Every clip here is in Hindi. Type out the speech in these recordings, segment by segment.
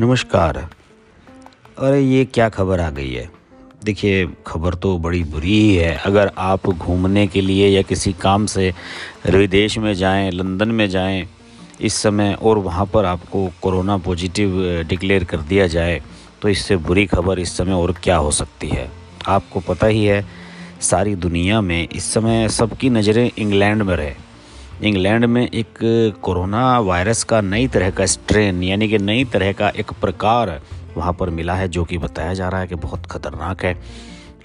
नमस्कार। अरे, ये क्या खबर आ गई है? देखिए, खबर तो बड़ी बुरी ही है। अगर आप घूमने के लिए या किसी काम से विदेश में जाएँ, लंदन में जाएँ, इस समय और वहाँ पर आपको कोरोना पॉजिटिव डिक्लेयर कर दिया जाए तो इससे बुरी खबर इस समय और क्या हो सकती है? आपको पता ही है, सारी दुनिया में इस समय सबकी नज़रें इंग्लैंड में रहे। इंग्लैंड में एक कोरोना वायरस का नई तरह का स्ट्रेन यानी कि नई तरह का एक प्रकार वहाँ पर मिला है, जो कि बताया जा रहा है कि बहुत ख़तरनाक है।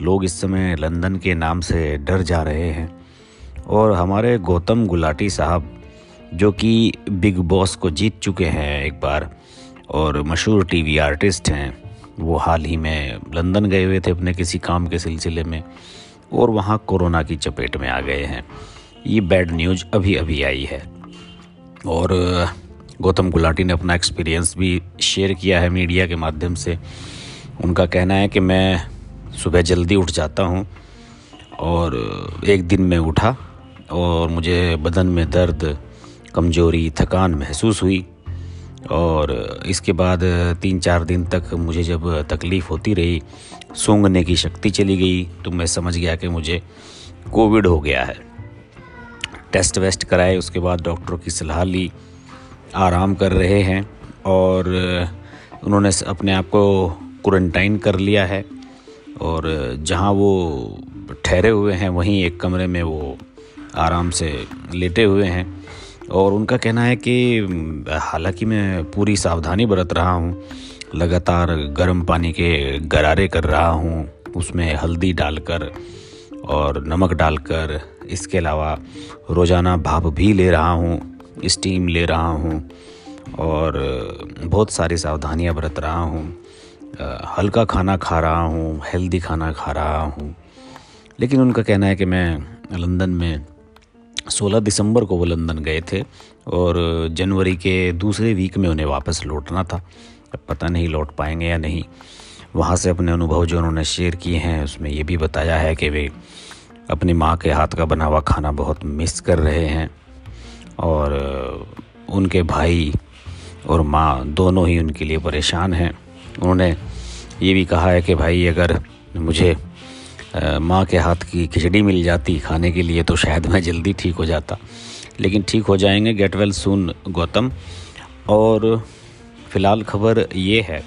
लोग इस समय लंदन के नाम से डर जा रहे हैं। और हमारे गौतम गुलाटी साहब, जो कि बिग बॉस को जीत चुके हैं एक बार, और मशहूर टीवी आर्टिस्ट हैं, वो हाल ही में लंदन गए हुए थे अपने किसी काम के सिलसिले में, और वहाँ कोरोना की चपेट में आ गए हैं। ये बैड न्यूज़ अभी अभी आई है। और गौतम गुलाटी ने अपना एक्सपीरियंस भी शेयर किया है मीडिया के माध्यम से। उनका कहना है कि मैं सुबह जल्दी उठ जाता हूँ और एक दिन मैं उठा और मुझे बदन में दर्द, कमज़ोरी, थकान महसूस हुई। और इसके बाद तीन चार दिन तक मुझे जब तकलीफ़ होती रही, सूंघने की शक्ति चली गई तो मैं समझ गया कि मुझे कोविड हो गया है। टेस्ट वेस्ट कराए, उसके बाद डॉक्टरों की सलाह ली, आराम कर रहे हैं और उन्होंने अपने आप को क्वारंटाइन कर लिया है और जहाँ वो ठहरे हुए हैं, वहीं एक कमरे में वो आराम से लेटे हुए हैं और उनका कहना है कि हालाँकि मैं पूरी सावधानी बरत रहा हूँ, लगातार गर्म पानी के गरारे कर रहा हूँ, उसमें हल्दी डालकर और नमक डालकर इसके अलावा रोज़ाना भाप भी ले रहा हूँ स्टीम ले रहा हूँ और बहुत सारी सावधानियाँ बरत रहा हूँ। हल्का खाना खा रहा हूँ हेल्दी खाना खा रहा हूँ। लेकिन उनका कहना है कि मैं लंदन में 16 दिसंबर को वो लंदन गए थे और जनवरी के दूसरे वीक में उन्हें वापस लौटना था। अब पता नहीं लौट पाएँगे या नहीं। वहाँ से अपने अनुभव जो उन्होंने शेयर किए हैं, उसमें ये भी बताया है कि वे अपनी माँ के हाथ का बना हुआ खाना बहुत मिस कर रहे हैं और उनके भाई और माँ दोनों ही उनके लिए परेशान हैं। उन्होंने ये भी कहा है कि भाई, अगर मुझे माँ के हाथ की खिचड़ी मिल जाती खाने के लिए तो शायद मैं जल्दी ठीक हो जाता। लेकिन ठीक हो जाएँगे, गेट वेल सुन गौतम। और फ़िलहाल खबर ये है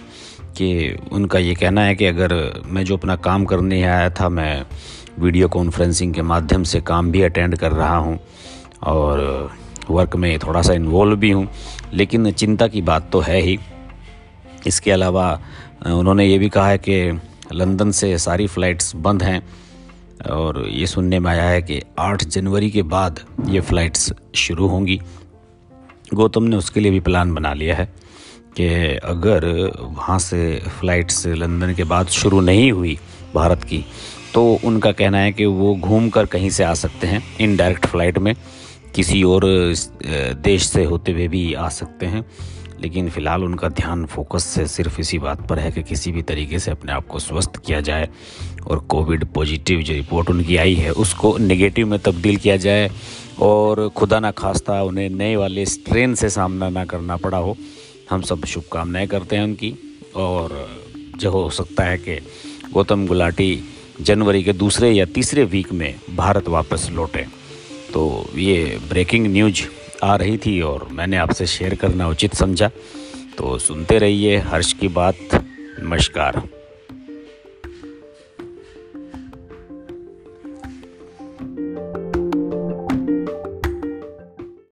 कि उनका ये कहना है कि अगर मैं जो अपना काम करने आया था, मैं वीडियो कॉन्फ्रेंसिंग के माध्यम से काम भी अटेंड कर रहा हूँ और वर्क में थोड़ा सा इन्वॉल्व भी हूँ। लेकिन चिंता की बात तो है ही। इसके अलावा उन्होंने ये भी कहा है कि लंदन से सारी फ़्लाइट्स बंद हैं और ये सुनने में आया है कि 8 जनवरी के बाद ये फ़्लाइट्स शुरू होंगी। गौतम ने उसके लिए भी प्लान बना लिया है कि अगर वहाँ से फ़्लाइट्स लंदन के बाद शुरू नहीं हुई भारत की। तो उनका कहना है कि वो घूम कर कहीं से आ सकते हैं इनडायरेक्ट फ़्लाइट में, किसी और देश से होते हुए भी आ सकते हैं। लेकिन फ़िलहाल उनका ध्यान फोकस से सिर्फ़ इसी बात पर है कि किसी भी तरीके से अपने आप को स्वस्थ किया जाए और कोविड पॉजिटिव जो रिपोर्ट उनकी आई है, उसको नेगेटिव में तब्दील किया जाए और खुदा ना खास्ता उन्हें नए वाले स्ट्रेन से सामना ना करना पड़ा हो। हम सब शुभकामनाएँ करते हैं उनकी और, जो हो सकता है कि गौतम गुलाटी जनवरी के दूसरे या तीसरे वीक में भारत वापस लौटे। तो ये ब्रेकिंग न्यूज़ आ रही थी और मैंने आपसे शेयर करना उचित समझा। तो सुनते रहिए हर्ष की बात, नमस्कार।